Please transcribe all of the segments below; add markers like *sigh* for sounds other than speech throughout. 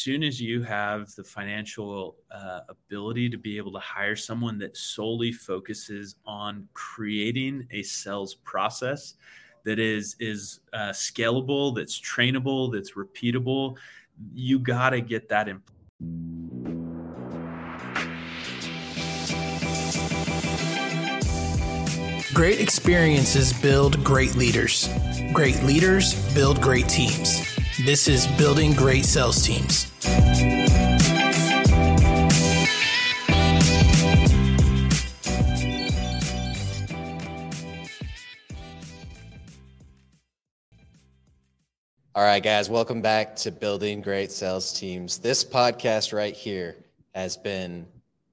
soon as you have the financial uh, ability to be able to hire someone that solely focuses on creating a sales process that is is uh, scalable, that's trainable, that's repeatable, you got to get that in. Great experiences build great leaders. Great leaders build great teams. This is Building Great Sales Teams. All right, guys, welcome back to Building Great Sales Teams. This podcast right here has been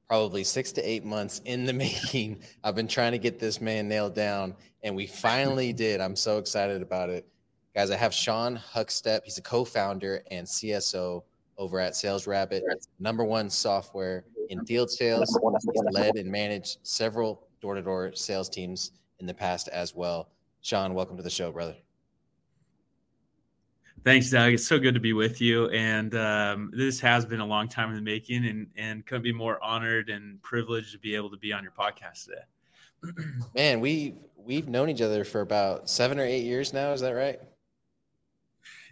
probably six to eight months in the *laughs* making. I've been trying to get this man nailed down, and we finally *laughs* did. I'm so excited about it. Guys, I have Sean Huckstep. He's a co founder and CSO over at Sales Rabbit, number one software in field sales. He's led and managed several door to door sales teams in the past as well. Sean, welcome to the show, brother. Thanks, Doug. It's so good to be with you. And um, this has been a long time in the making, and and couldn't be more honored and privileged to be able to be on your podcast today. *clears throat* Man, we we've known each other for about seven or eight years now. Is that right?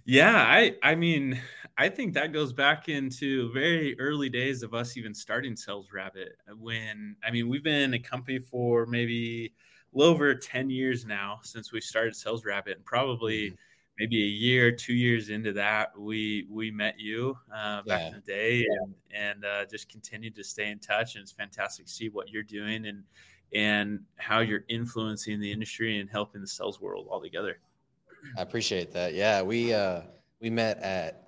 Yeah, I I mean, I think that goes back into very early days of us even starting Sales Rabbit. When I mean, we've been a company for maybe a little over ten years now since we started Sales Rabbit, and probably. Mm-hmm maybe a year, two years into that, we we met you uh, back yeah. in the day, and and uh, just continued to stay in touch. And it's fantastic to see what you're doing and and how you're influencing the industry and helping the sales world all together. I appreciate that. Yeah, we uh, we met at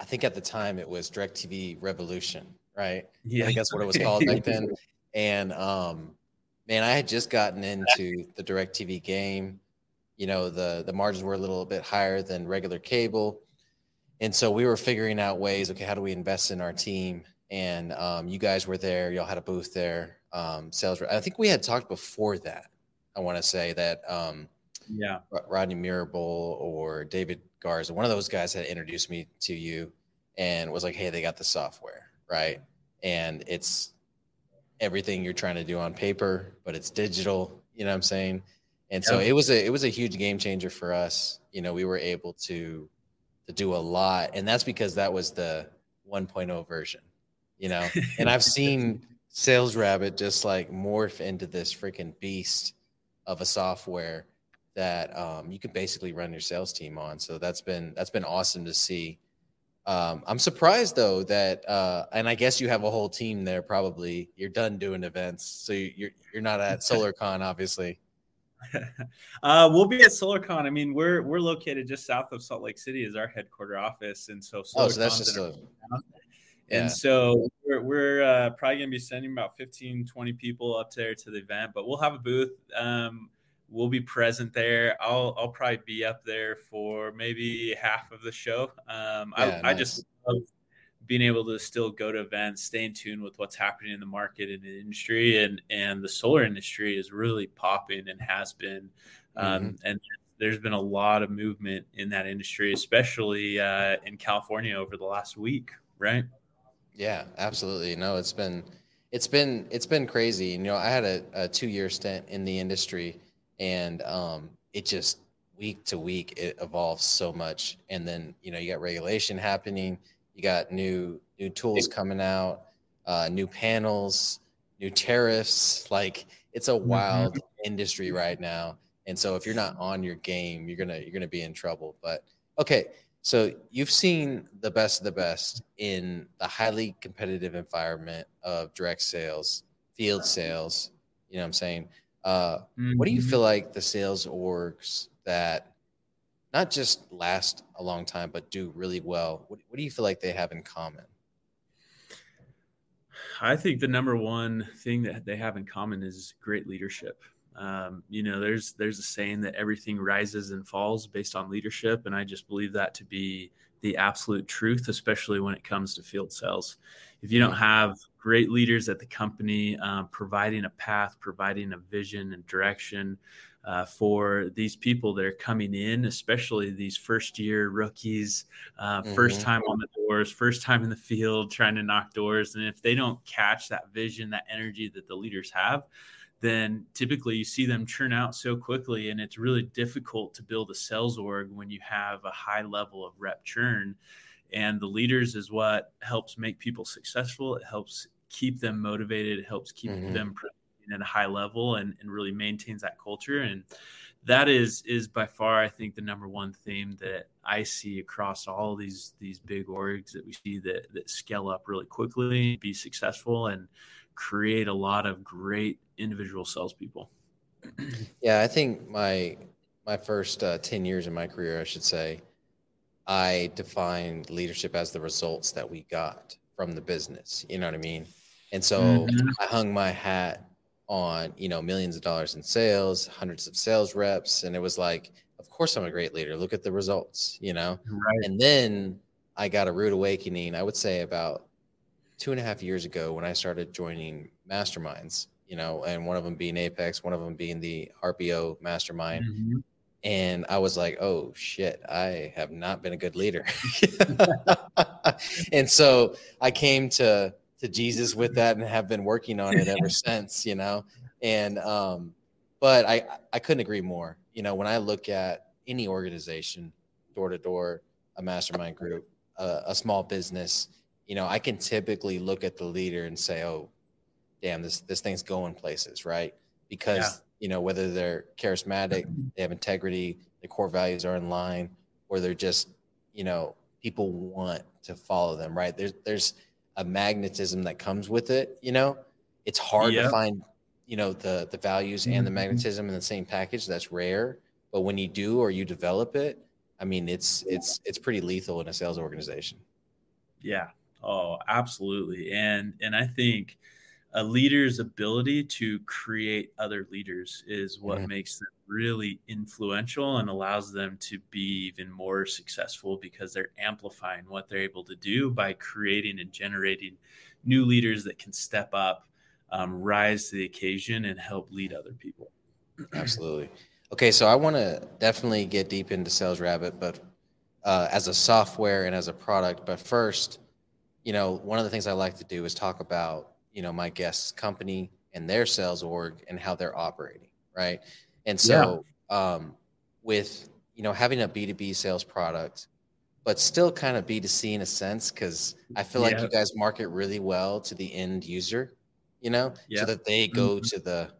I think at the time it was DirecTV Revolution, right? Yeah, I think that's what it was *laughs* called back then. *laughs* And um, man, I had just gotten into the DirecTV game. You know the the margins were a little bit higher than regular cable. And so we were figuring out ways okay how do we invest in our team? And um, you guys were there y'all had a booth there um, sales i think we had talked before that i want to say that um, yeah. Rodney mirabel or david garza one of those guys had introduced me to you and was like hey they got the software right and it's everything you're trying to do on paper but it's digital you know what i'm saying and so it was a it was a huge game changer for us. You know, we were able to to do a lot, and that's because that was the 1.0 version. You know, *laughs* and I've seen Sales Rabbit just like morph into this freaking beast of a software that um, you can basically run your sales team on. So that's been that's been awesome to see. Um, I'm surprised though that, uh, and I guess you have a whole team there. Probably you're done doing events, so you're you're not at *laughs* SolarCon, obviously. *laughs* uh, we'll be at SolarCon. I mean, we're we're located just south of Salt Lake City is our headquarter office, and so oh, so that's just a, yeah. and so we're, we're uh, probably going to be sending about 15, 20 people up there to the event, but we'll have a booth. Um, we'll be present there. I'll I'll probably be up there for maybe half of the show. Um, yeah, I, nice. I just love being able to still go to events, stay in tune with what's happening in the market and the industry, and and the solar industry is really popping and has been, um, mm-hmm. and there's been a lot of movement in that industry, especially uh, in California over the last week, right? Yeah, absolutely. No, it's been it's been it's been crazy. You know, I had a, a two year stint in the industry, and um, it just week to week it evolves so much. And then you know you got regulation happening you got new new tools coming out, uh, new panels, new tariffs. Like it's a wild mm-hmm. industry right now. And so if you're not on your game, you're gonna you're gonna be in trouble. But okay, so you've seen the best of the best in the highly competitive environment of direct sales, field sales. You know what I'm saying? Uh, mm-hmm. What do you mm-hmm. feel like the sales orgs that not just last a long time, but do really well. What, what do you feel like they have in common? I think the number one thing that they have in common is great leadership. Um, you know, there's there's a saying that everything rises and falls based on leadership, and I just believe that to be the absolute truth, especially when it comes to field sales. If you don't have great leaders at the company, um, providing a path, providing a vision and direction, uh, for these people that are coming in, especially these first year rookies, uh, mm-hmm. first time on the doors, first time in the field, trying to knock doors. And if they don't catch that vision, that energy that the leaders have, then typically you see them churn out so quickly. And it's really difficult to build a sales org when you have a high level of rep churn. And the leaders is what helps make people successful. It helps keep them motivated. It helps keep mm-hmm. them at a high level and, and really maintains that culture. And that is is by far, I think, the number one theme that I see across all these these big orgs that we see that that scale up really quickly, be successful, and create a lot of great individual salespeople. Yeah, I think my my first uh, ten years in my career, I should say, I defined leadership as the results that we got from the business. You know what I mean? And so mm-hmm. I hung my hat on you know millions of dollars in sales hundreds of sales reps and it was like of course i'm a great leader look at the results you know right. and then i got a rude awakening i would say about two and a half years ago when i started joining masterminds you know and one of them being apex one of them being the rpo mastermind mm-hmm. And i was like oh shit i have not been a good leader *laughs* and so i came to to Jesus with that and have been working on it ever *laughs* since, you know. And um, but I I couldn't agree more. You know, when I look at any organization, door to door, a mastermind group, a, a small business, you know, I can typically look at the leader and say, oh, damn, this this thing's going places, right? Because yeah. You know whether they're charismatic, they have integrity, their core values are in line, or they're just you know people want to follow them, right? There's there's a magnetism that comes with it. You know, it's hard to find, you know, the the values and the mm-hmm. magnetism in the same package. That's rare, but when you do or you develop it, I mean, it's it's it's pretty lethal in a sales organization. Yeah. Oh, absolutely. And and I think a leader's ability to create other leaders is what mm-hmm. makes them really influential and allows them to be even more successful because they're amplifying what they're able to do by creating and generating new leaders that can step up, um, rise to the occasion, and help lead other people. Absolutely. Okay, so I want to definitely get deep into Sales Rabbit, but uh, as a software and as a product. But first, you know, one of the things I like to do is talk about you know my guest's company and their sales org and how they're operating right and so yeah. um, with you know having a b2b sales product but still kind of b2c in a sense because i feel like you guys market really well to the end user you know yeah. so that they go mm-hmm. to the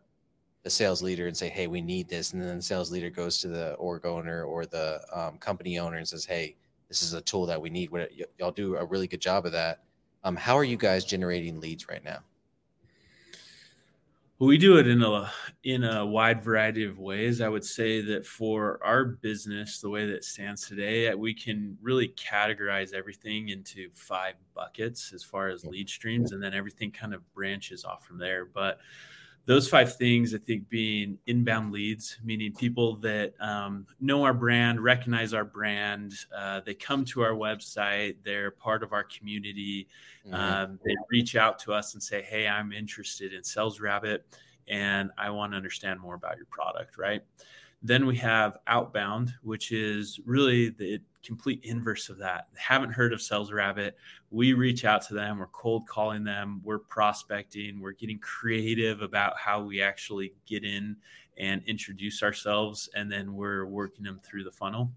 the sales leader and say hey we need this and then the sales leader goes to the org owner or the um, company owner and says hey this is a tool that we need y- y'all do a really good job of that um, how are you guys generating leads right now? we do it in a in a wide variety of ways. I would say that for our business, the way that it stands today, we can really categorize everything into five buckets as far as lead streams, and then everything kind of branches off from there. But those five things, I think, being inbound leads, meaning people that um, know our brand, recognize our brand, uh, they come to our website, they're part of our community, mm-hmm. um, they reach out to us and say, "Hey, I'm interested in Sales Rabbit, and I want to understand more about your product." Right? Then we have outbound, which is really the complete inverse of that. haven't heard of Sales Rabbit. We reach out to them. We're cold calling them. We're prospecting. We're getting creative about how we actually get in and introduce ourselves, and then we're working them through the funnel.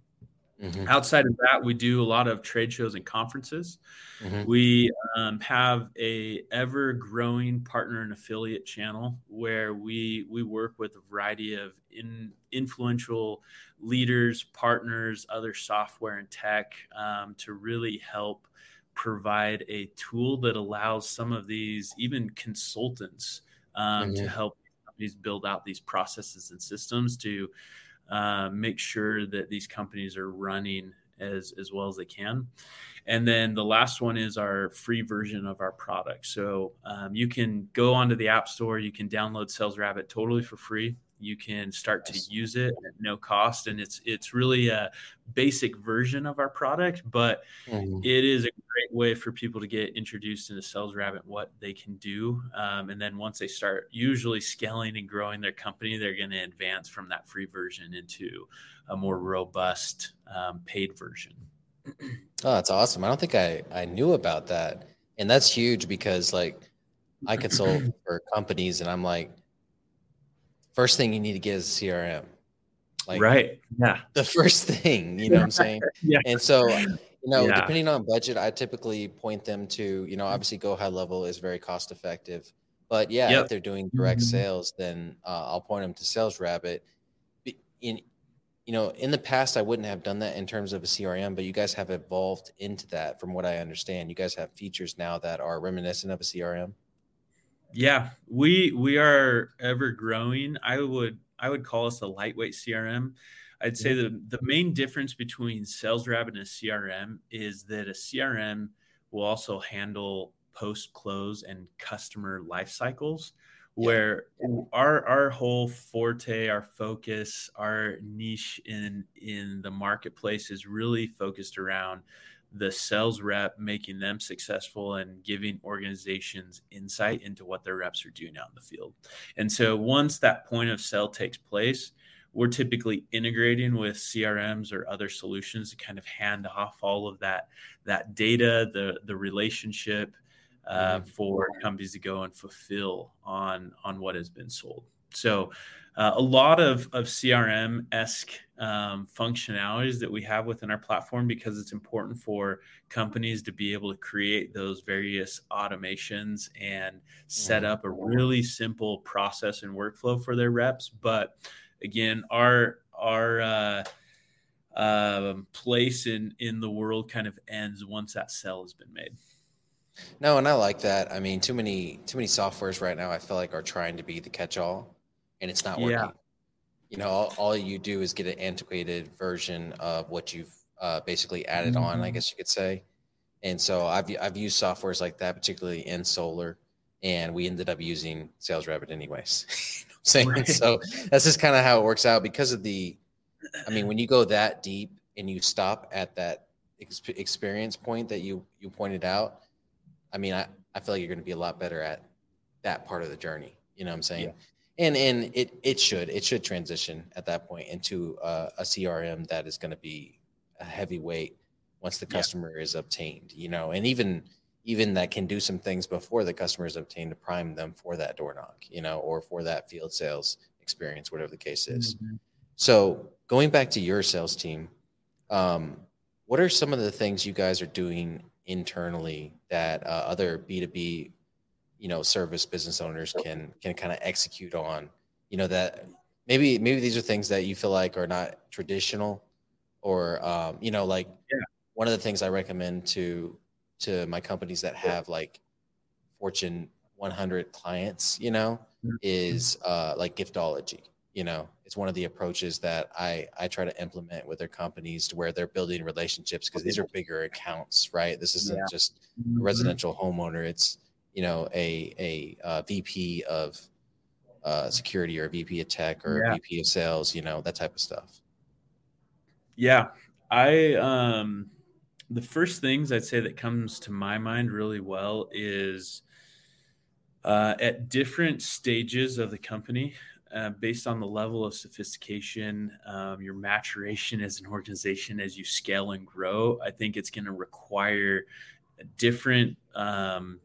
Mm-hmm. Outside of that, we do a lot of trade shows and conferences. Mm-hmm. We um, have a ever growing partner and affiliate channel where we we work with a variety of in, influential leaders, partners, other software and tech um, to really help provide a tool that allows some of these even consultants um, mm-hmm. to help companies build out these processes and systems to uh, make sure that these companies are running as as well as they can. And then the last one is our free version of our product. So um, you can go onto the App Store, you can download Sales Rabbit totally for free. You can start to use it at no cost and it's it's really a basic version of our product but mm-hmm. it is a great way for people to get introduced into sales rabbit what they can do um, and then once they start usually scaling and growing their company they're going to advance from that free version into a more robust um, paid version. Oh that's awesome. I don't think i i knew about that and that's huge because like i consult *clears throat* for companies and i'm like first thing you need to get is a CRM. Like right. Yeah. The first thing, you know what I'm *laughs* saying? yeah. And so, you know, yeah. depending on budget, I typically point them to, you know, obviously GoHighLevel is very cost effective. But yeah, yep. if they're doing direct mm-hmm. sales, then uh, I'll point them to Sales Rabbit. In, you know, in the past, I wouldn't have done that in terms of a CRM, but you guys have evolved into that from what I understand. You guys have features now that are reminiscent of a CRM yeah, we we are ever growing. I would I would call us a lightweight CRM. I'd say mm-hmm. the the main difference between Sales Rabbit and a CRM is that a CRM will also handle post close and customer life cycles where our our whole forte our focus our niche in in the marketplace is really focused around the sales rep making them successful and giving organizations insight into what their reps are doing out in the field. And so once that point of sale takes place, we're typically integrating with CRMs or other solutions to kind of hand off all of that that data, the the relationship uh, mm-hmm. for companies to go and fulfill on on what has been sold. So uh, a lot of, of CRM esque um, functionalities that we have within our platform because it's important for companies to be able to create those various automations and set mm-hmm. up a really simple process and workflow for their reps. But again, our our uh, uh, place in in the world kind of ends once that sale has been made. No, and I like that. I mean, too many too many softwares right now. I feel like are trying to be the catch all and it's not working. Yeah. You know, all, all, you do is get an antiquated version of what you've uh, basically added mm-hmm. on, I mm-hmm. guess you could say. And so I've I've used softwares like that, particularly in solar, and we ended up using Sales Rabbit anyways. *laughs* you know saying right. so that's just kind of how it works out because of the. I mean, when you go that deep and you stop at that ex- experience point that you you pointed out, I mean, I, I feel like you're going to be a lot better at that part of the journey. You know what I'm saying? Yeah and and it it should it should transition at that point into uh, a crm that is going to be a heavyweight once the customer yeah. is obtained you know and even even that can do some things before the customer is obtained to prime them for that door knock you know or for that field sales experience whatever the case is mm-hmm. so going back to your sales team um, what are some of the things you guys are doing internally that uh, other b2b you know service business owners can can kind of execute on you know that maybe maybe these are things that you feel like are not traditional or um, you know like yeah. one of the things i recommend to to my companies that have like fortune 100 clients you know mm-hmm. is uh, like giftology you know it's one of the approaches that i i try to implement with their companies to where they're building relationships because these are bigger accounts right this isn't yeah. just a mm-hmm. residential homeowner it's you know a a, a uh, VP of uh, security or a VP of tech or yeah. a VP of sales, you know that type of stuff. Yeah, I um, the first things I'd say that comes to my mind really well is uh, at different stages of the company. Uh, based on the level of sophistication, um, your maturation as an organization as you scale and grow, I think it's going to require different um,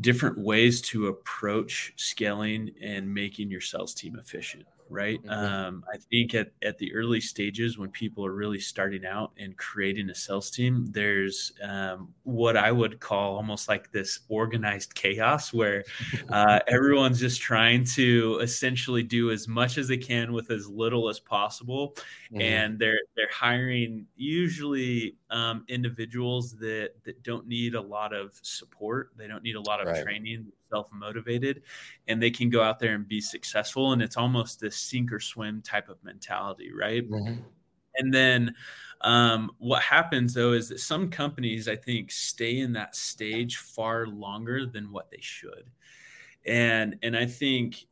different ways to approach scaling and making your sales team efficient right mm-hmm. um, i think at, at the early stages when people are really starting out and creating a sales team there's um, what i would call almost like this organized chaos where uh, *laughs* everyone's just trying to essentially do as much as they can with as little as possible mm-hmm. and they're they're hiring usually um, individuals that that don't need a lot of support they don't need a lot of right. training self motivated and they can go out there and be successful. And it's almost this sink or swim type of mentality, right? Mm-hmm. And then um, what happens though is that some companies, I think, stay in that stage far longer than what they should. And and I think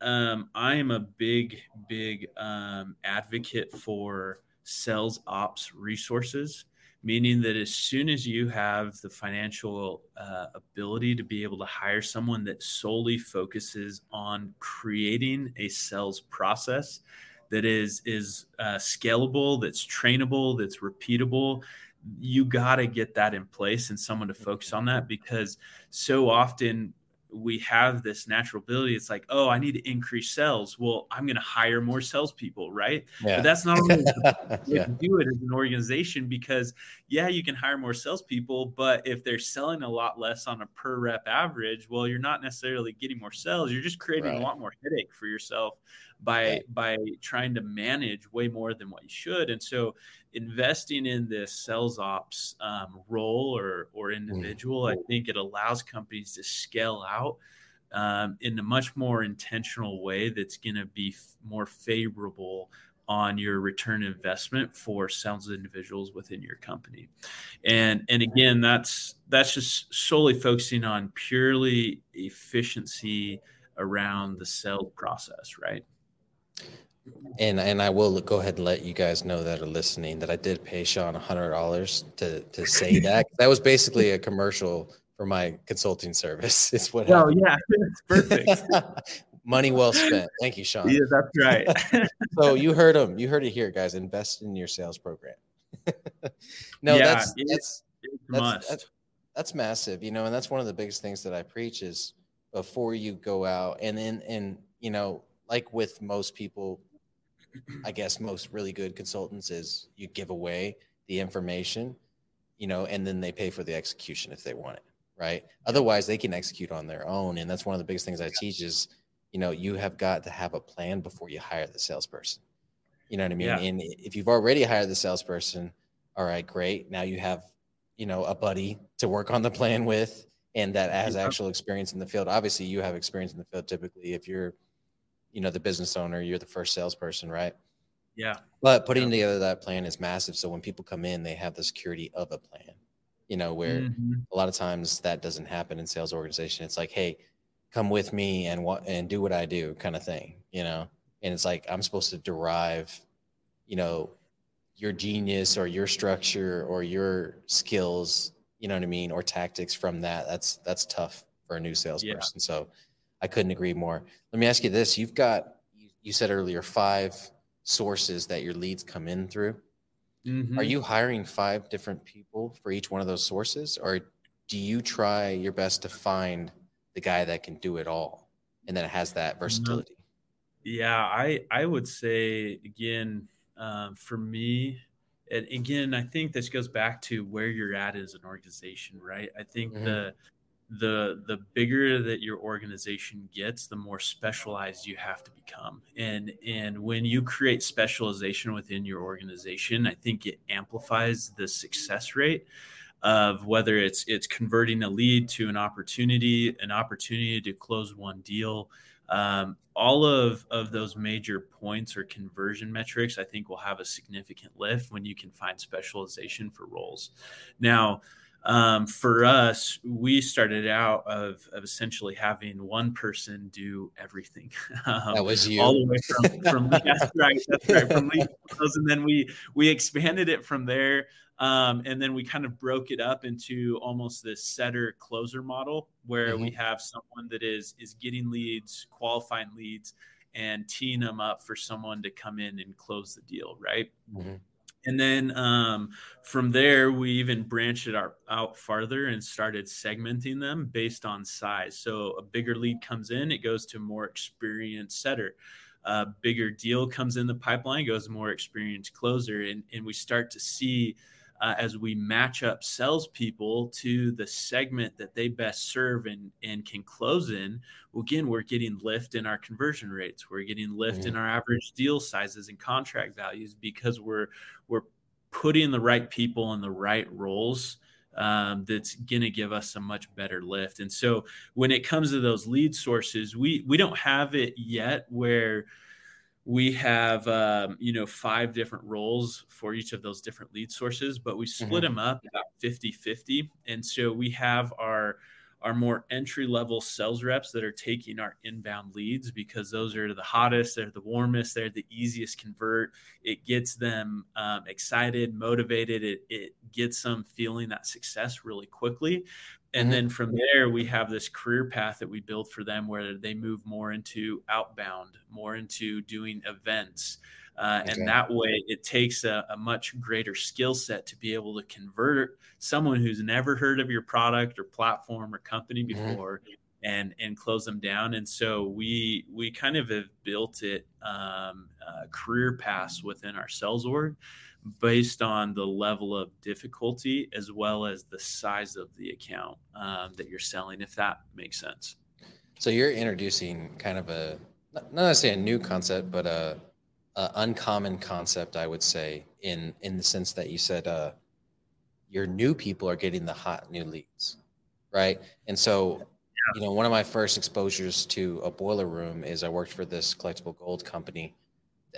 um, I am a big, big um, advocate for sales ops resources, meaning that as soon as you have the financial uh, ability to be able to hire someone that solely focuses on creating a sales process that is is uh, scalable, that's trainable, that's repeatable, you got to get that in place and someone to focus on that because so often we have this natural ability. It's like, oh, I need to increase sales. Well, I'm going to hire more salespeople, right? Yeah. But that's not only *laughs* yeah. do it as an organization because, yeah, you can hire more salespeople, but if they're selling a lot less on a per rep average, well, you're not necessarily getting more sales. You're just creating right. a lot more headache for yourself by by trying to manage way more than what you should. And so, investing in this sales ops um, role or or mm. individual, mm-hmm. I think it allows companies to scale out um, in a much more intentional way that's going to be f- more favorable on your return investment for sales individuals within your company and and again that's that's just solely focusing on purely efficiency around the sales process right and and I will go ahead and let you guys know that are listening that I did pay Sean a hundred dollars to to say *laughs* that. that was basically a commercial for my consulting service. *laughs* It's what. Oh yeah, *laughs* it's perfect. Money well spent. Thank you, Sean. Yeah, that's right. so you heard him. You heard it here, guys. Invest in your sales program. no, yeah, that's that's, that's, that's that's massive. You know, and that's one of the biggest things that I preach is before you go out and then and you know like with most people I guess most really good consultants is you give away the information, you know, and then they pay for the execution if they want it, right? Otherwise, they can execute on their own, and that's one of the biggest things I teach is, you know, you have got to have a plan before you hire the salesperson. You know what I mean? Yeah. And if you've already hired the salesperson, all right, great. Now you have, you know, a buddy to work on the plan with, and that has actual experience in the field. Obviously, you have experience in the field. Typically, if you're you know the business owner you're the first salesperson right? Yeah. But putting yeah. together that plan is massive. So when people come in they have the security of a plan you know where mm-hmm. a lot of times that doesn't happen in sales organization. It's like hey come with me and what and do what i do kind of thing you know? And it's like i'm supposed to derive you know your genius or your structure or your skills you know what i mean or tactics from that. That's that's tough for a new salesperson. Yeah. so I couldn't agree more. Let me ask you this: You've got you said earlier five sources that your leads come in through. Mm-hmm. Are you hiring five different people for each one of those sources, or do you try your best to find the guy that can do it all and that has that versatility? Yeah, I I would say again um, for me, and again, I think this goes back to where you're at as an organization, right? I think mm-hmm. the the the bigger that your organization gets the more specialized you have to become. And and when you create specialization within your organization i think it amplifies the success rate of whether it's it's converting a lead to an opportunity an opportunity to close one deal. Um, all of of those major points or conversion metrics i think will have a significant lift when you can find specialization for roles. Now um, for us, we started out of, of essentially having one person do everything. *laughs* Um, that was you, all the way from from that's *laughs* right, that's right, from and then we we expanded it from there, um, and then we kind of broke it up into almost this setter closer model where mm-hmm. we have someone that is is getting leads, qualifying leads, and teeing them up for someone to come in and close the deal, right? Mm-hmm and then um, from there we even branched it out, farther and started segmenting them based on size. So a bigger lead comes in it goes to more experienced setter. A bigger deal comes in the pipeline goes more experienced closer and, and we start to see uh, as we match up salespeople to the segment that they best serve and, and can close in, well, again, we're getting lift in our conversion rates. We're getting lift mm-hmm. in our average deal sizes and contract values because we're we're putting the right people in the right roles. Um, that's going to give us a much better lift. And so when it comes to those lead sources, we we don't have it yet where we have um, you know five different roles for each of those different lead sources but we split mm-hmm. them up about 50 50 and so we have our our more entry level sales reps that are taking our inbound leads because those are the hottest, they're the warmest, they're the easiest convert. It gets them um, excited, motivated. It, it gets them feeling that success really quickly. And mm-hmm. then from there, we have this career path that we build for them where they move more into outbound, more into doing events. Uh, okay. And that way, it takes a, a much greater skill set to be able to convert someone who's never heard of your product or platform or company mm-hmm. before. Mm-hmm. And, and close them down. And so we we kind of have built it um, uh, career paths within our sales org based on the level of difficulty as well as the size of the account um, that you're selling, if that makes sense. So you're introducing kind of a not necessarily a new concept, but a uh, uncommon concept, I would say, in in the sense that you said uh, your new people are getting the hot new leads, right? And so, you know, one of my first exposures to a boiler room is I worked for this collectible gold company,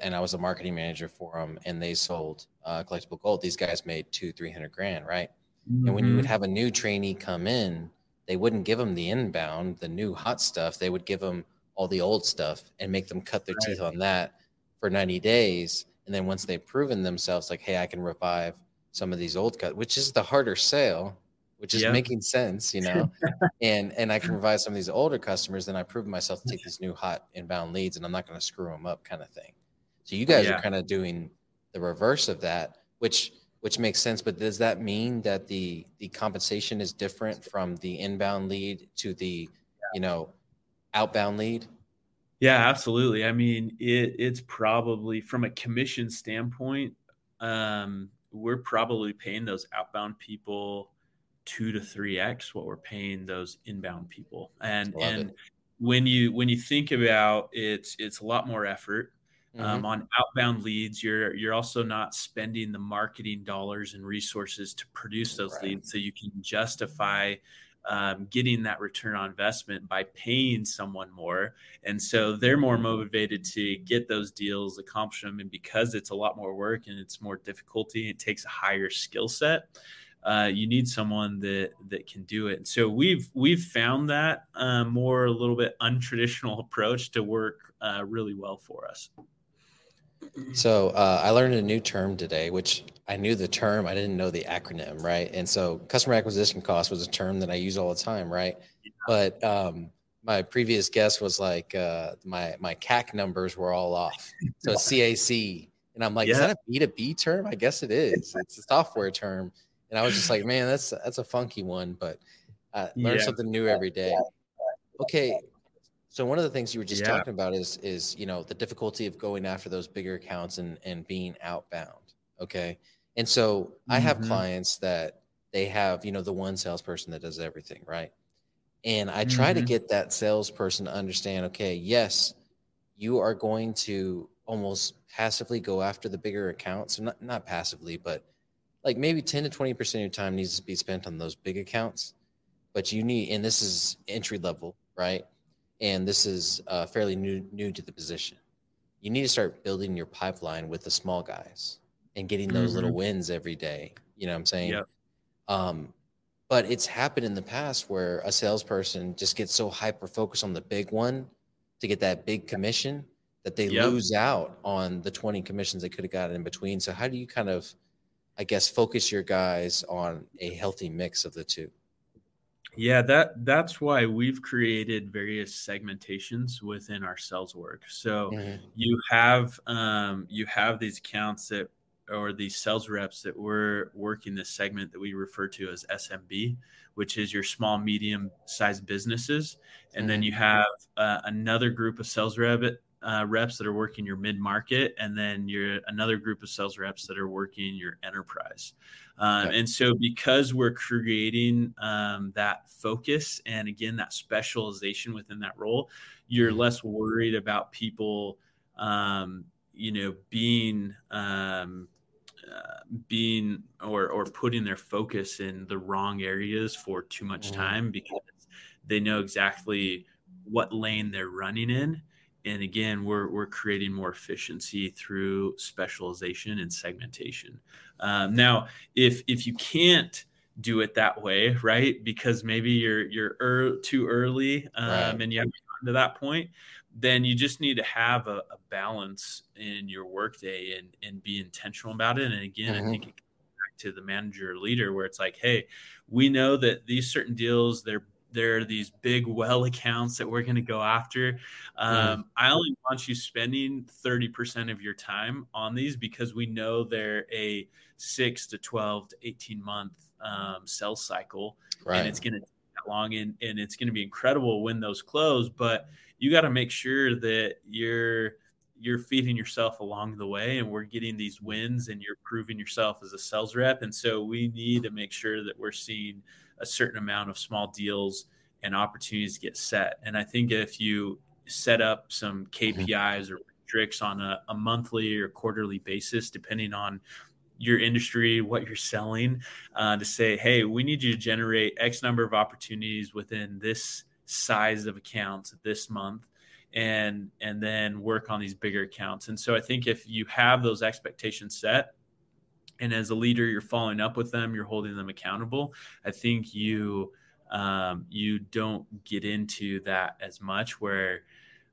and I was a marketing manager for them, and they sold uh, collectible gold. These guys made two, three hundred grand, right? Mm-hmm. And when you would mm-hmm. have a new trainee come in, they wouldn't give them the inbound, the new hot stuff. They would give them all the old stuff and make them cut their right. teeth on that for 90 days. And then once they've proven themselves, like, hey, I can revive some of these old cuts, which is the harder sale, which is making sense, you know. *laughs* and and I can revive some of these older customers, then I prove myself to take these new hot inbound leads and I'm not going to screw them up kind of thing. So you guys yeah. are kind of doing the reverse of that, which which makes sense. But does that mean that the the compensation is different from the inbound lead to the, you know, outbound lead? Yeah, absolutely. I mean, it, it's probably from a commission standpoint, um, we're probably paying those outbound people two to three x what we're paying those inbound people. And and it. when you when you think about it, it's a lot more effort. Um, mm-hmm. Um, on outbound leads, you're you're also not spending the marketing dollars and resources to produce those right. leads, so you can justify um, getting that return on investment by paying someone more. And so they're more motivated to get those deals, accomplish them. And because it's a lot more work and it's more difficulty, it takes a higher skill set. Uh, you need someone that that can do it. And so we've we've found that uh, more a little bit untraditional *laughs* approach to work uh, really well for us. So uh, I learned a new term today, which I knew the term, I didn't know the acronym, right? And so customer acquisition cost was a term that I use all the time, right? Yeah. But um, my previous guest was like, uh, my my CAC numbers were all off. So *laughs* CAC, and I'm like, yeah. is that a B two B term? I guess it is. It's a software term, and I was just like, man, that's that's a funky one, but I learn yeah. something new every day. Okay, so one of the things you were just yeah. talking about is is you know the difficulty of going after those bigger accounts and and being outbound. Okay, and so mm-hmm. I have mm-hmm. clients that they have you know the one salesperson that does everything right, and I try mm-hmm. to get that salesperson to understand. Okay, yes, you are going to almost passively go after the bigger accounts, not not passively, but like maybe ten to twenty percent of your time needs to be spent on those big accounts, but you need and this is entry level, right? And this is uh, fairly new new to the position. You need to start building your pipeline with the small guys and getting those mm-hmm. little wins every day. You know what I'm saying? Yep. Um, but it's happened in the past where a salesperson just gets so hyper focused on the big one to get that big commission that they yep. lose out on the 20 commissions they could have gotten in between. So how do you kind of, I guess, focus your guys on a healthy mix of the two? Yeah, that that's why we've created various segmentations within our sales org. So mm-hmm. you have um, you have these accounts that or these sales reps that we're working this segment that we refer to as SMB, which is your small medium sized businesses, and mm-hmm. then you have uh, another group of sales rep uh, reps that are working your mid market, and then you're another group of sales reps that are working your enterprise. Um, okay. And so, because we're creating um, that focus and again that specialization within that role, you're mm-hmm. less worried about people, um, you know, being um, uh, being or or putting their focus in the wrong areas for too much mm-hmm. time because they know exactly what lane they're running in and again we're, we're creating more efficiency through specialization and segmentation um, now if if you can't do it that way, right? Because maybe you're you're er, too early um, right. and you haven't gotten to that point. Then you just need to have a, a balance in your workday and and be intentional about it. And again, mm-hmm. I think it comes back to the manager or leader where it's like, hey, we know that these certain deals they're there are these big well accounts that we're going to go after. Um, mm. I only want you spending 30% of your time on these because we know they're a six to 12 to 18 month um, sales cycle. Right. And it's going to take that long and, and it's going to be incredible when those close. But you got to make sure that you're you're feeding yourself along the way and we're getting these wins and you're proving yourself as a sales rep and so we need to make sure that we're seeing a certain amount of small deals and opportunities to get set. And I think if you set up some KPIs mm-hmm. or metrics on a, a monthly or quarterly basis, depending on your industry, what you're selling, uh, to say, hey, we need you to generate X number of opportunities within this size of accounts this month and and then work on these bigger accounts and so i think if you have those expectations set and as a leader you're following up with them you're holding them accountable i think you um, you don't get into that as much where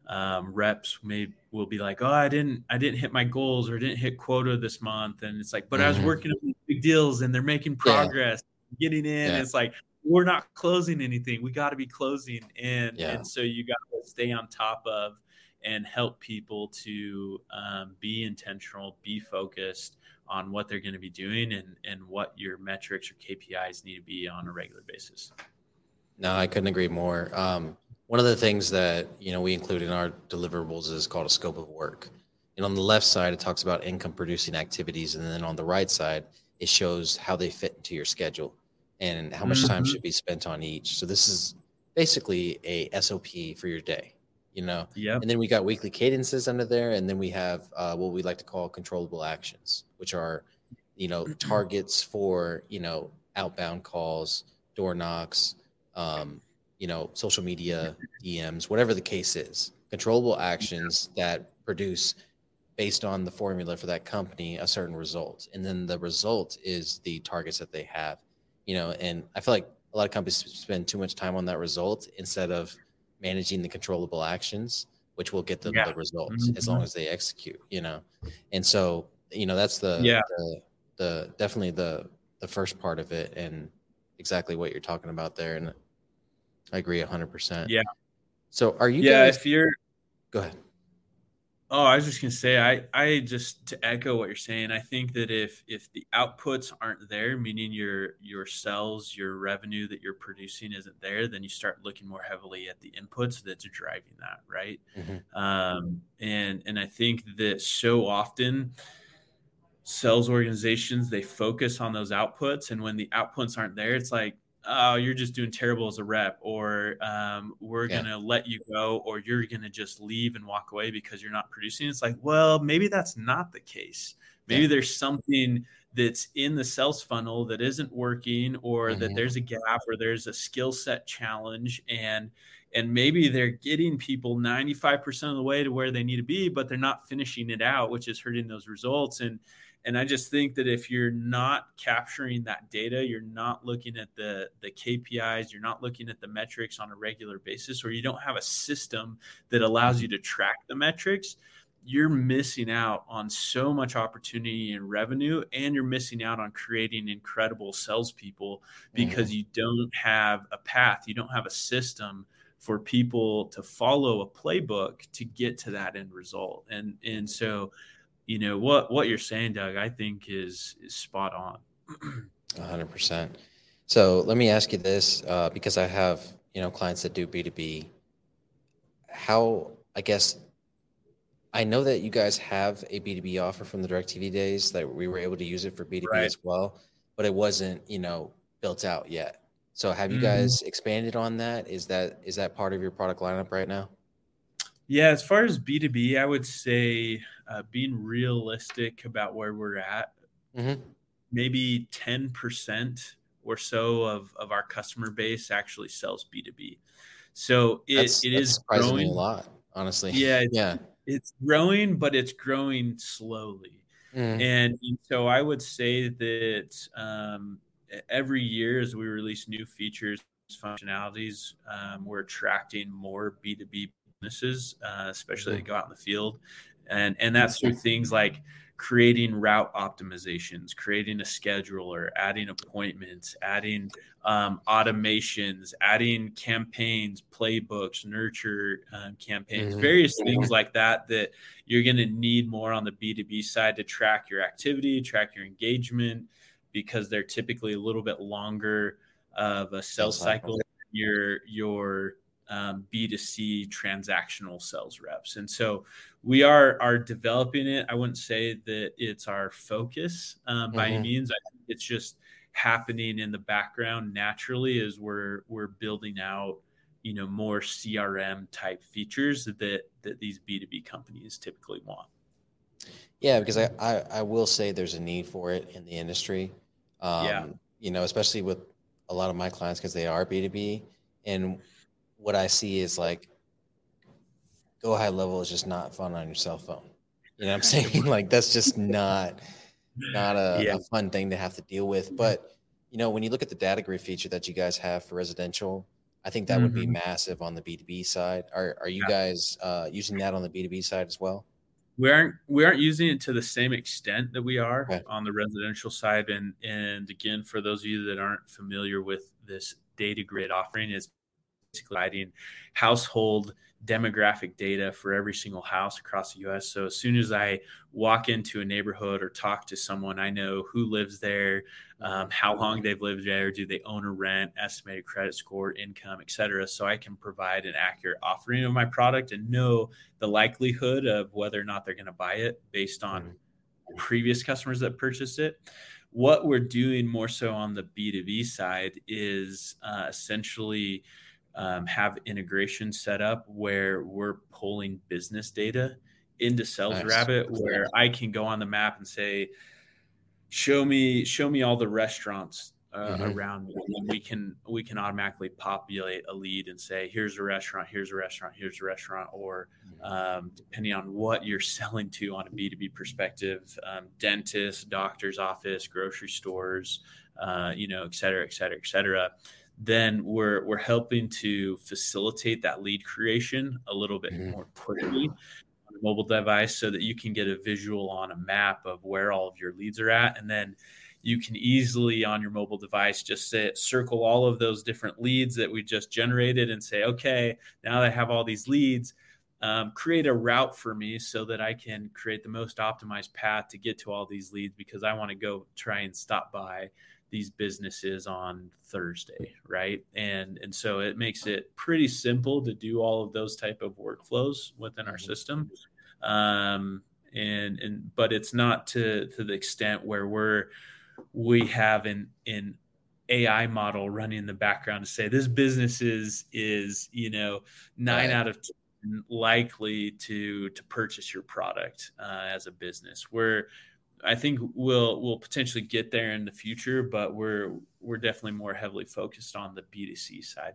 um, reps may will be like oh i didn't i didn't hit my goals or didn't hit quota this month and it's like but mm-hmm. i was mm-hmm. working on big deals and they're making progress yeah. getting in yeah. it's like we're not closing anything we got to be closing and yeah. and so you got to stay on top of and help people to um, be intentional be focused on what they're going to be doing and, and what your metrics or KPIs need to be on a regular basis. No, I couldn't agree more. Um, one of the things that you know we include in our deliverables is called a scope of work. And on the left side, it talks about income producing activities, and then on the right side, it shows how they fit into your schedule and how much mm-hmm. time should be spent on each. So this is basically a SOP for your day you know yeah and then we got weekly cadences under there and then we have uh, what we like to call controllable actions which are you know *clears throat* targets for you know outbound calls door knocks um, you know social media dms whatever the case is. Controllable actions that produce based on the formula for that company a certain result and then the result is the targets that they have you know and i feel like a lot of companies spend too much time on that result instead of managing the controllable actions, which will get them yeah. the results mm-hmm. as long as they execute, you know? And so, you know, that's the, yeah. the, the, definitely the, the first part of it and exactly what you're talking about there. And I agree hundred percent. Yeah. So are you, yeah, guys, if you're, go ahead. Oh, I was just gonna say, I, I just to echo what you're saying. I think that if if the outputs aren't there, meaning your your sales, your revenue that you're producing isn't there, then you start looking more heavily at the inputs that's driving that, right? Mm-hmm. Um, and and I think that so often sales organizations they focus on those outputs, and when the outputs aren't there, it's like oh, you're just doing terrible as a rep, or um, we're yeah. going to let you go, or you're going to just leave and walk away because you're not producing. It's like, well, maybe that's not the case. Maybe yeah. there's something that's in the sales funnel that isn't working, or mm-hmm. that there's a gap, or there's a skill set challenge, and and maybe they're getting people 95% of the way to where they need to be, but they're not finishing it out, which is hurting those results. And and i just think that if you're not capturing that data you're not looking at the the kpis you're not looking at the metrics on a regular basis or you don't have a system that allows you to track the metrics you're missing out on so much opportunity and revenue, and you're missing out on creating incredible salespeople because mm-hmm. you don't have a path, you don't have a system for people to follow a playbook to get to that end result. And and so you know what what you're saying, Doug. I think is is spot on. hundred percent. So let me ask you this, uh, because I have you know clients that do B two B. How I guess I know that you guys have a B two B offer from the Directv days that we were able to use it for B two B as well, but it wasn't you know built out yet. So have you mm-hmm. guys expanded on that? Is that is that part of your product lineup right now? Yeah, as far as B two B, I would say uh, being realistic about where we're at. Mm-hmm. Maybe ten percent or so of of our customer base actually sells B two B. So it that's, it that's is growing a lot, honestly. Yeah, yeah, it's growing, but it's growing slowly. Mm-hmm. And, and, so I would say that um, every year as we release new features, functionalities, um, we're attracting more B2B businesses, uh, especially mm-hmm. that go out in the field. And, and that's through things like creating route optimizations, creating a scheduler, adding appointments, adding um, automations, adding campaigns, playbooks, nurture um, campaigns, mm-hmm. various things like that that you're going to need more on the B2B side to track your activity, track your engagement, because they're typically a little bit longer of a sales cycle. Your your um, B2C transactional sales reps. And so we are are developing it. I wouldn't say that it's our focus um, by mm-hmm. any means. I think it's just happening in the background naturally as we're we're building out you know more CRM type features that that these B2B companies typically want. Yeah, because I, I, I will say there's a need for it in the industry. Um, yeah. You know, especially with a lot of my clients because they are B2B. And what I see is like GoHighLevel is just not fun on your cell phone. You know what I'm saying? *laughs* like that's just not not a, yeah. a, fun thing to have to deal with. But you know, when you look at the data grid feature that you guys have for residential, I think that mm-hmm. would be mm-hmm. massive on the B2B side. Are are you yeah. guys uh, using that on the B2B side as well? We aren't we aren't using it to the same extent that we are okay. on the residential side. And and again, for those of you that aren't familiar with this data grid offering, is basically providing household demographic data for every single house across the US. So as soon as I walk into a neighborhood or talk to someone, I know who lives there, um, how long they've lived there, do they own or rent, estimated credit score, income, etc. So I can provide an accurate offering of my product and know the likelihood of whether or not they're going to buy it based on mm-hmm. previous customers that purchased it. What we're doing more so on the B2B side is uh, essentially um, have integration set up where we're pulling business data into Sales nice. Rabbit, where I can go on the map and say, "Show me, show me all the restaurants uh, mm-hmm. around me." And we can we can automatically populate a lead and say, "Here's a restaurant. Here's a restaurant. Here's a restaurant." Or um, depending on what you're *laughs* selling to on a B two B perspective, um, dentist, doctor's office, grocery stores, uh, you know, et cetera, et cetera, et cetera then we're we're helping to facilitate that lead creation a little bit mm-hmm. more quickly on a mobile device so that you can get a visual on a map of where all of your leads are at and then you can easily on your mobile device just say circle all of those different leads that we just generated and say okay now that i have all these leads um, create a route for me so that i can create the most optimized path to get to all these leads because i want to go try and stop by these businesses on Thursday, right? And and so it makes it pretty simple to do all of those type of workflows within our mm-hmm. system. Um, and and but it's not to to the extent where we're we have an an AI model running in the background to say this business is is you know nine right. out of ten likely to to purchase your product uh, as a business. Where I think we'll we'll potentially get there in the future, but we're we're definitely more heavily focused on the B2C side.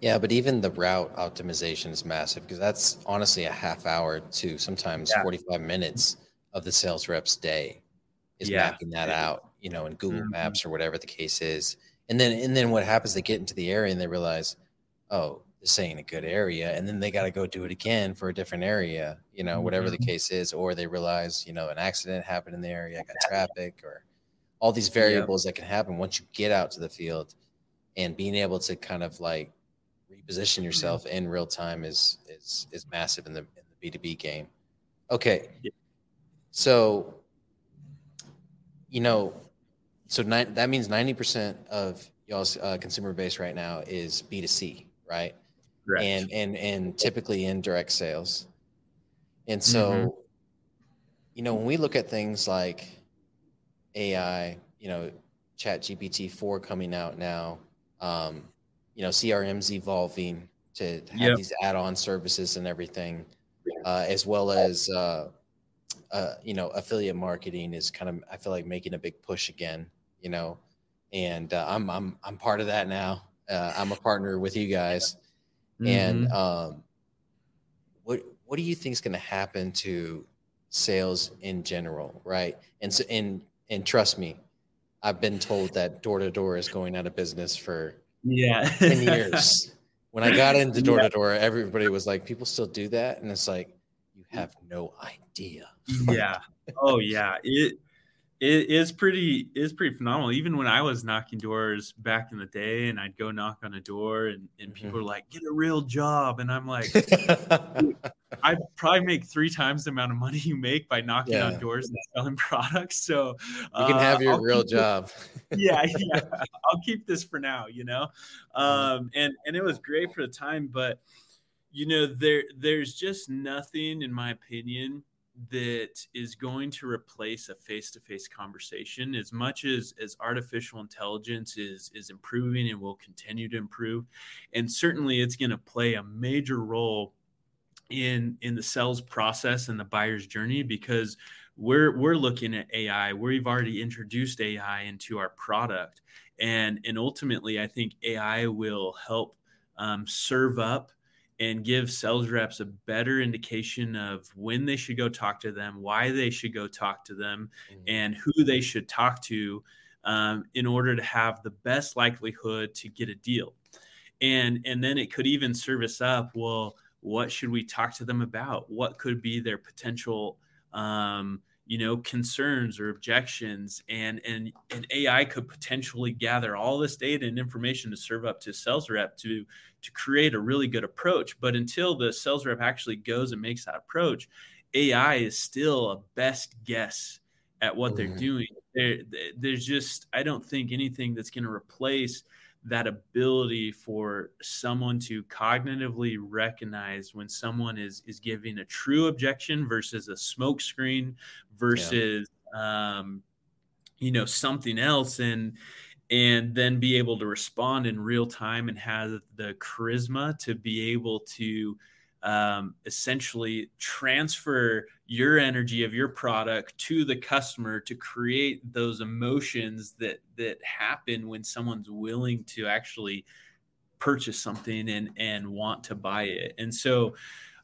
Yeah, but even the route optimization is massive because that's honestly a half hour to sometimes yeah. 45 minutes of the sales rep's day is yeah. mapping that out, you know, in Google mm-hmm. Maps or whatever the case is. And then and then what happens they get into the area and they realize, oh, this ain't a good area and then they got to go do it again for a different area you know whatever mm-hmm. the case is or they realize you know an accident happened in the area got traffic or all these variables that can happen once you get out to the field and being able to kind of like reposition mm-hmm. yourself mm-hmm. in real time is is is massive in the in the b2b game okay yeah. so you know so that means 90% of y'all's uh, consumer base right now is b2c right Correct. and and and typically indirect sales. And so, mm-hmm. you know, when we look at things like AI, you know, ChatGPT four coming out now, um, you know, CRM's evolving to have yep. these add-on services and everything, uh, as well as uh, uh, you know, affiliate marketing is kind of I feel like making a big push again. You know, and uh, I'm I'm I'm part of that now. Uh, I'm a partner with you guys. Mm-hmm. And um, what what do you think is going to happen to sales in general, right? And so and and trust me, I've been told that door to door is going out of business for yeah 10 years. *laughs* when I got into door to door, everybody was like, people still do that. And it's like, you have no idea. yeah. Oh yeah. It it is pretty is pretty phenomenal. Even when I was knocking doors back in the day, and I'd go knock on a door, and, and people mm-hmm. are like, "Get a real job," and I'm like, *laughs* I probably make three times the amount of money you make by knocking yeah. on doors and selling products. So you can have uh, your I'll real job. *laughs* yeah, yeah. I'll keep this for now. You know, mm-hmm. um, and and it was great for the time, but you know, there there's just nothing, in my opinion that is going to replace a face-to-face conversation as much as as artificial intelligence is is improving and will continue to improve and certainly it's going to play a major role in in the sales process and the buyer's journey because we're we're looking at AI we've already introduced AI into our product and and ultimately I think AI will help um, serve up and give sales reps a better indication of when they should go talk to them, why they should go talk to them, mm-hmm. and who they should talk to um, in order to have the best likelihood to get a deal. And and then it could even service up. Well, what should we talk to them about? What could be their potential um, you know concerns or objections and and and ai could potentially gather all this data and information to serve up to sales rep to to create a really good approach but until the sales rep actually goes and makes that approach ai is still a best guess at what mm-hmm. they're doing there, there's just i don't think anything that's going to replace that ability for someone to cognitively recognize when someone is is giving a true objection versus a smokescreen versus yeah. um, you know something else and and then be able to respond in real time and have the charisma to be able to um, essentially transfer your energy of your product to the customer to create those emotions that that happen when someone's willing to actually purchase something and and want to buy it and so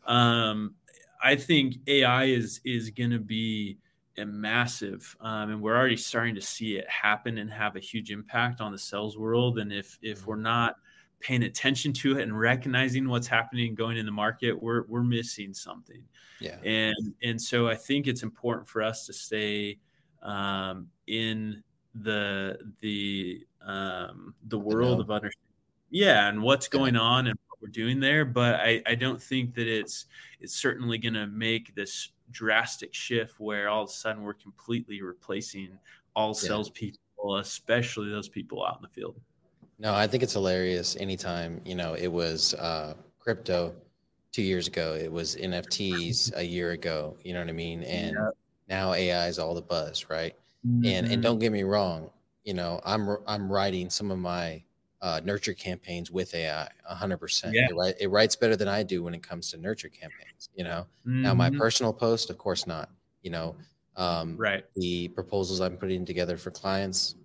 um, i think ai is is going to be a massive um, and we're already starting to see it happen and have a huge impact on the sales world and if if mm-hmm. we're not paying attention to it and recognizing what's happening going in the market, we're we're missing something. Yeah. And and so I think it's important for us to stay um, in the the um, the world of understanding. Yeah, and what's going yeah. on and what we're doing there. But I, I don't think that it's it's certainly going to make this drastic shift where all of a sudden we're completely replacing all yeah. salespeople, especially those people out in the field. No, I think it's hilarious. Anytime you know, it was uh, crypto two years ago. It was NFTs a year ago. You know what I mean? And yeah. now AI is all the buzz, right? Mm-hmm. And and mm-hmm. don't get me wrong. You know, I'm I'm writing some of my uh, nurture campaigns with AI, hundred percent. Yeah. It, it writes better than I do when it comes to nurture campaigns. You know, mm-hmm. now my mm-hmm. personal post, of course not. You know, um, right? The proposals I'm putting together for clients,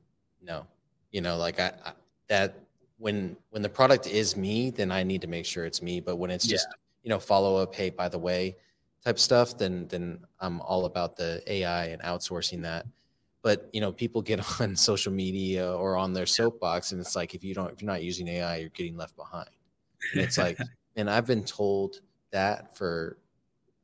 no. You know, like I, I that when when the product is me, then I need to make sure it's me. But when it's just yeah. you know follow up, hey, by the way, type stuff, then then I'm all about the AI and outsourcing that. But you know, people get *laughs* on social media or on their soapbox, and it's like if you don't if you're not using AI, you're getting left behind. And it's like, *laughs* and I've been told that for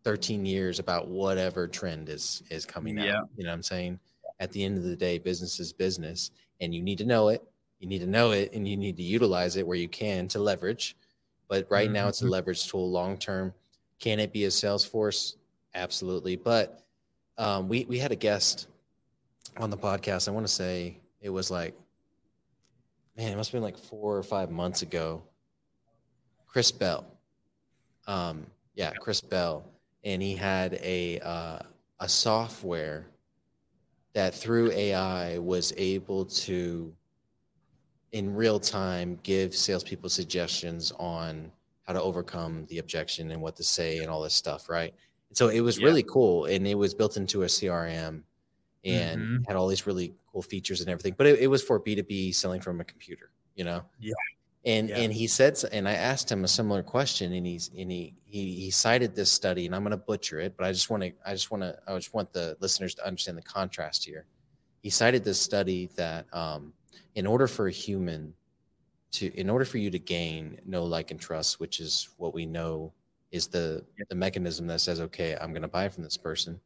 13 years about whatever trend is is coming yeah. out. You know what I'm saying? At the end of the day, business is business, and you need to know it you need to know it and you need to utilize it where you can to leverage. But right mm-hmm. now, it's a mm-hmm. leverage tool long term. Can it be a Salesforce? Absolutely. But um, we we had a guest on the podcast. I want to say it was like, man, it must have been like four or five months ago. Chris Bell, um, yeah, Chris Bell, and he had a uh, a software that through AI was able to in real time give salespeople suggestions on how to overcome the objection and what to say and all this stuff, right? So it was yeah. really cool, and it was built into a CRM and mm-hmm. had all these really cool features and everything. But it, it was for B two B selling from a computer, you know. Yeah. And yeah. and he said, and I asked him a similar question, and he's and he he he cited this study, and I'm going to butcher it, but I just want to I just want to I just want the listeners to understand the contrast here. He he cited this study that um, in order for a human to, in order for you to gain know, like, and trust, which is what we know is the the mechanism that says, okay, I'm going to buy from this person.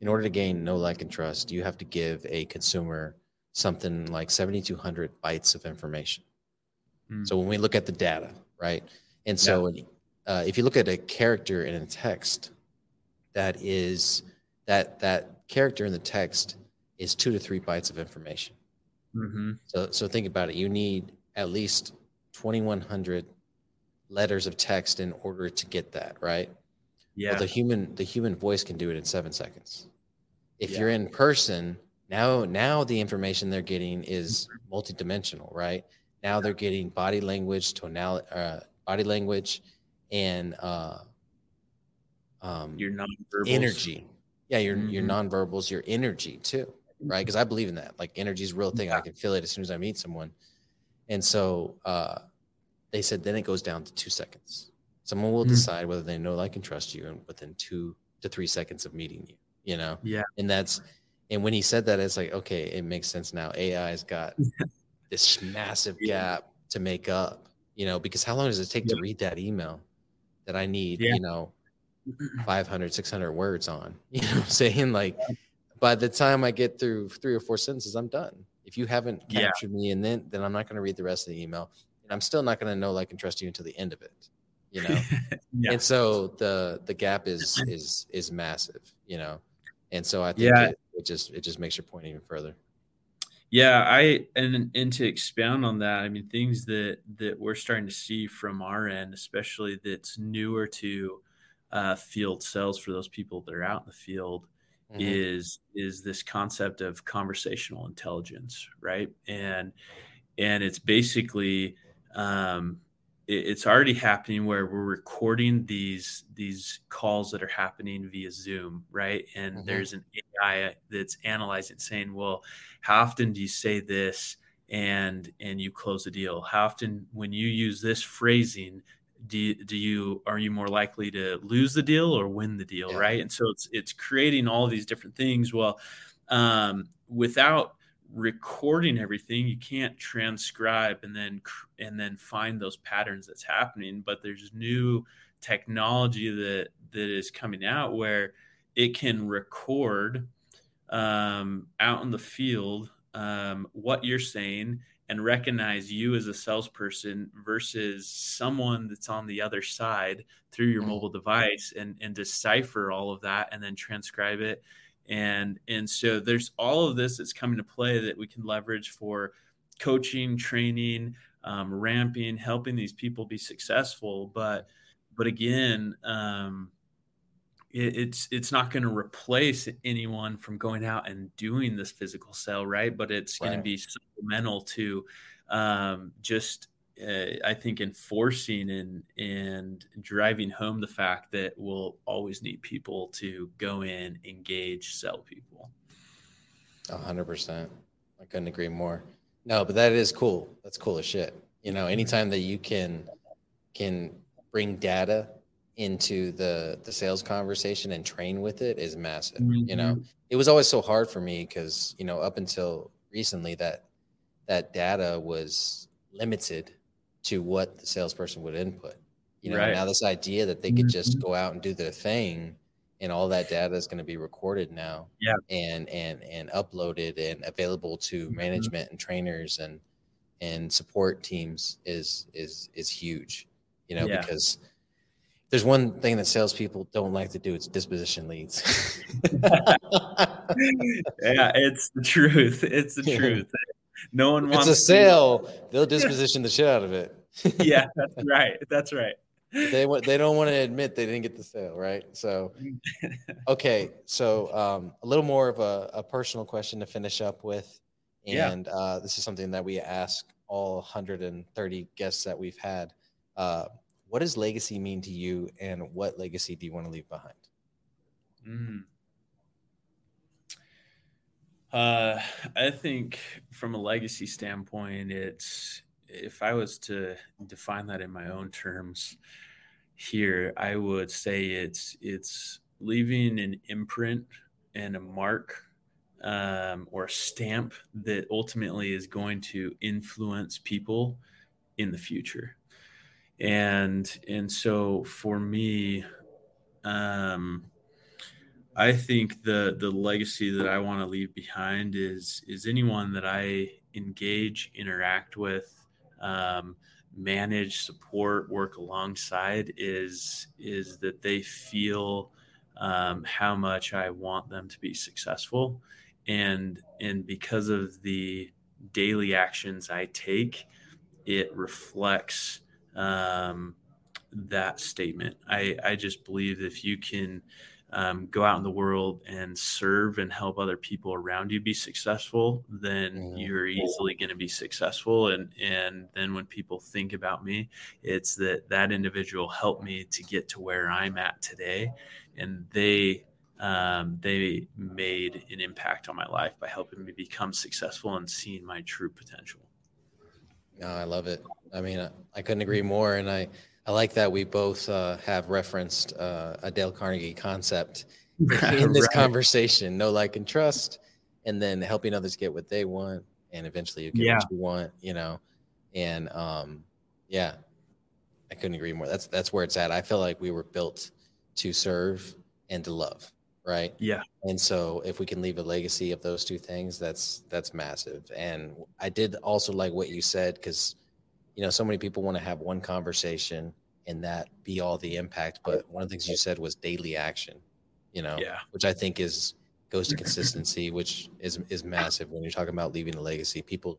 In order to gain know, like, and trust, you have to give a consumer something like 7,200 bytes of information. Mm. So when we look at the data, right? And so yeah. uh, if you look at a character in a text, that is that that character in the text is two to three bytes of information. Mm-hmm. So so think about it. You need at least 2,100 letters of text in order to get that right. Yeah. Well, the human the human voice can do it in seven seconds. If yeah. you're in person, now now the information they're getting is multidimensional, right? Now they're getting body language, tonality, uh, body language, and uh, um, your non energy. Yeah, your mm-hmm. your nonverbals, your energy too, right? Because I believe in that. Like energy is a real thing. Yeah. I can feel it as soon as I meet someone. And so uh, they said then it goes down to two seconds. Someone will mm-hmm. decide whether they know, like, and trust you, and within two to three seconds of meeting you. You know. Yeah. And that's and when he said that, it's like okay, it makes sense now. AI's got *laughs* this massive gap to make up. You know, because how long does it take yeah. to read that email that I need? Yeah. You know, 500 600 words on *laughs* you know i'm saying like by the time i get through three or four sentences i'm done if you haven't captured yeah. me and then then i'm not going to read the rest of the email and i'm still not going to know like and trust you until the end of it you know *laughs* yeah. and so the the gap is is is massive you know and so i think yeah. it, it just it just makes your point even further yeah i and and to expound on that i mean things that that we're starting to see from our end especially that's newer to uh, field sales for those people that are out in the field mm-hmm. is is this concept of conversational intelligence, right? And and it's basically um, it, it's already happening where we're recording these these calls that are happening via Zoom, right? And mm-hmm. there's an AI that's analyzing, saying, "Well, how often do you say this?" and and you close the deal how often when you use this phrasing do you, do you are you more likely to lose the deal or win the deal yeah. right? And so it's it's creating all these different things. Well um, without recording everything you can't transcribe and then and then find those patterns that's happening. But there's new technology that that is coming out where it can record um, out in the field um, what you're saying and recognize you as a salesperson versus someone that's on the other side through your mm. mobile device and and decipher all of that and then transcribe it and and so there's all of this that's coming to play that we can leverage for coaching training um, ramping helping these people be successful but but again um, it, it's it's not going to replace anyone from going out and doing this physical sale, right? But it's right. going to be supplemental to um, just uh, I think enforcing and and driving home the fact that we'll always need people to go in, engage, sell people. A hundred percent. I couldn't agree more. No, but that is cool. That's cool as shit. You know, anytime that you can can bring data into the the sales conversation and train with it is massive mm-hmm. you know mm-hmm. it was always so hard for me because you know up until recently that that data was limited to what the salesperson would input you know right. now this idea that they could mm-hmm. just go out and do their thing and all that data is going to be recorded now yeah and and and uploaded and available to mm-hmm. management and trainers and and support teams is is is huge you know yeah. because there's one thing that salespeople don't like to do. It's disposition leads. *laughs* yeah, it's the truth. It's the truth. No one wants it's a sale. To... *laughs* They'll disposition the shit out of it. *laughs* yeah, that's right. That's right. They they don't want to admit they didn't get the sale, right? So, okay. So, um, a little more of a, a personal question to finish up with, and yeah. uh, this is something that we ask all 130 guests that we've had. Uh, what does legacy mean to you and what legacy do you want to leave behind mm. uh, i think from a legacy standpoint it's if i was to define that in my own terms here i would say it's it's leaving an imprint and a mark um, or a stamp that ultimately is going to influence people in the future. And and so for me, um, I think the the legacy that I want to leave behind is is anyone that I engage, interact with, um, manage, support, work alongside is is that they feel um, how much I want them to be successful, and and because of the daily actions I take, it reflects um, that statement. I I just believe if you can um, go out in the world and serve and help other people around you be successful, then mm-hmm. you're easily going to be successful. And and then when people think about me, it's that that individual helped me to get to where I'm at today, and they um, they made an impact on my life by helping me become successful and seeing my true potential. No, I love it. I mean, I, I couldn't agree more, and I I like that we both uh, have referenced uh, a Dale Carnegie concept *laughs* in this right. conversation: know like, and trust, and then helping others get what they want, and eventually you get yeah. what you want. You know, and um, yeah, I couldn't agree more. That's that's where it's at. I feel like we were built to serve and to love, right? Yeah. And so if we can leave a legacy of those two things, that's that's massive. And I did also like what you said because you know, so many people want to have one conversation and that be all the impact. But one of the things you said was daily action, you know, yeah. which I think is goes to *clears throat* consistency, which is is massive when you're talking about leaving a legacy. People,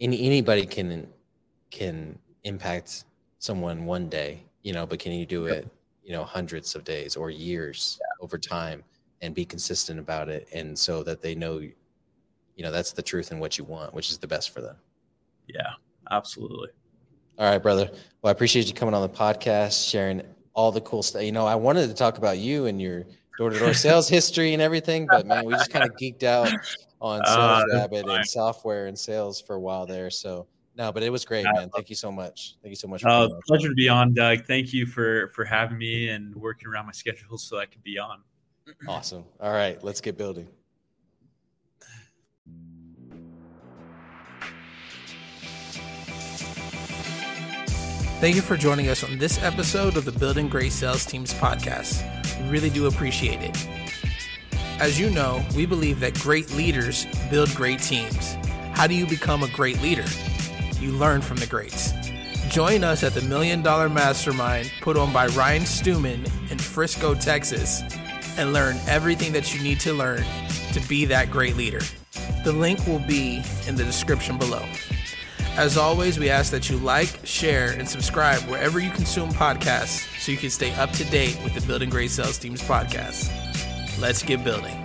any anybody can can impact someone one day, you know, but can you do it, you know, hundreds of days or years yeah. Over time and be consistent about it, and so that they know, you know, that's the truth and what you want, which is the best for them. Yeah, absolutely. All right, brother. Well, I appreciate you coming on the podcast, sharing all the cool stuff. You know, I wanted to talk about you and your door-to-door sales *laughs* history and everything, but man, we just kind of geeked out on uh, *laughs* Sales uh, Rabbit and software and sales for a while there. So no, but it was great, man. Thank you so much. Thank you so much. Uh, pleasure to be on, Doug. Thank you for for having me and working around my schedule so I could be on. Awesome. All right, let's get building. Thank you for joining us on this episode of the Building Great Sales Teams podcast. We really do appreciate it. As you know, we believe that great leaders build great teams. How do you become a great leader? You learn from the greats. Join us at the Million Dollar Mastermind put on by Ryan Stewman in Frisco, Texas, and learn everything that you need to learn to be that great leader. The link will be in the description below. As always, we ask that you like, share, and subscribe wherever you consume podcasts so you can stay up to date with the Building Great Sales Teams podcast. Let's get building.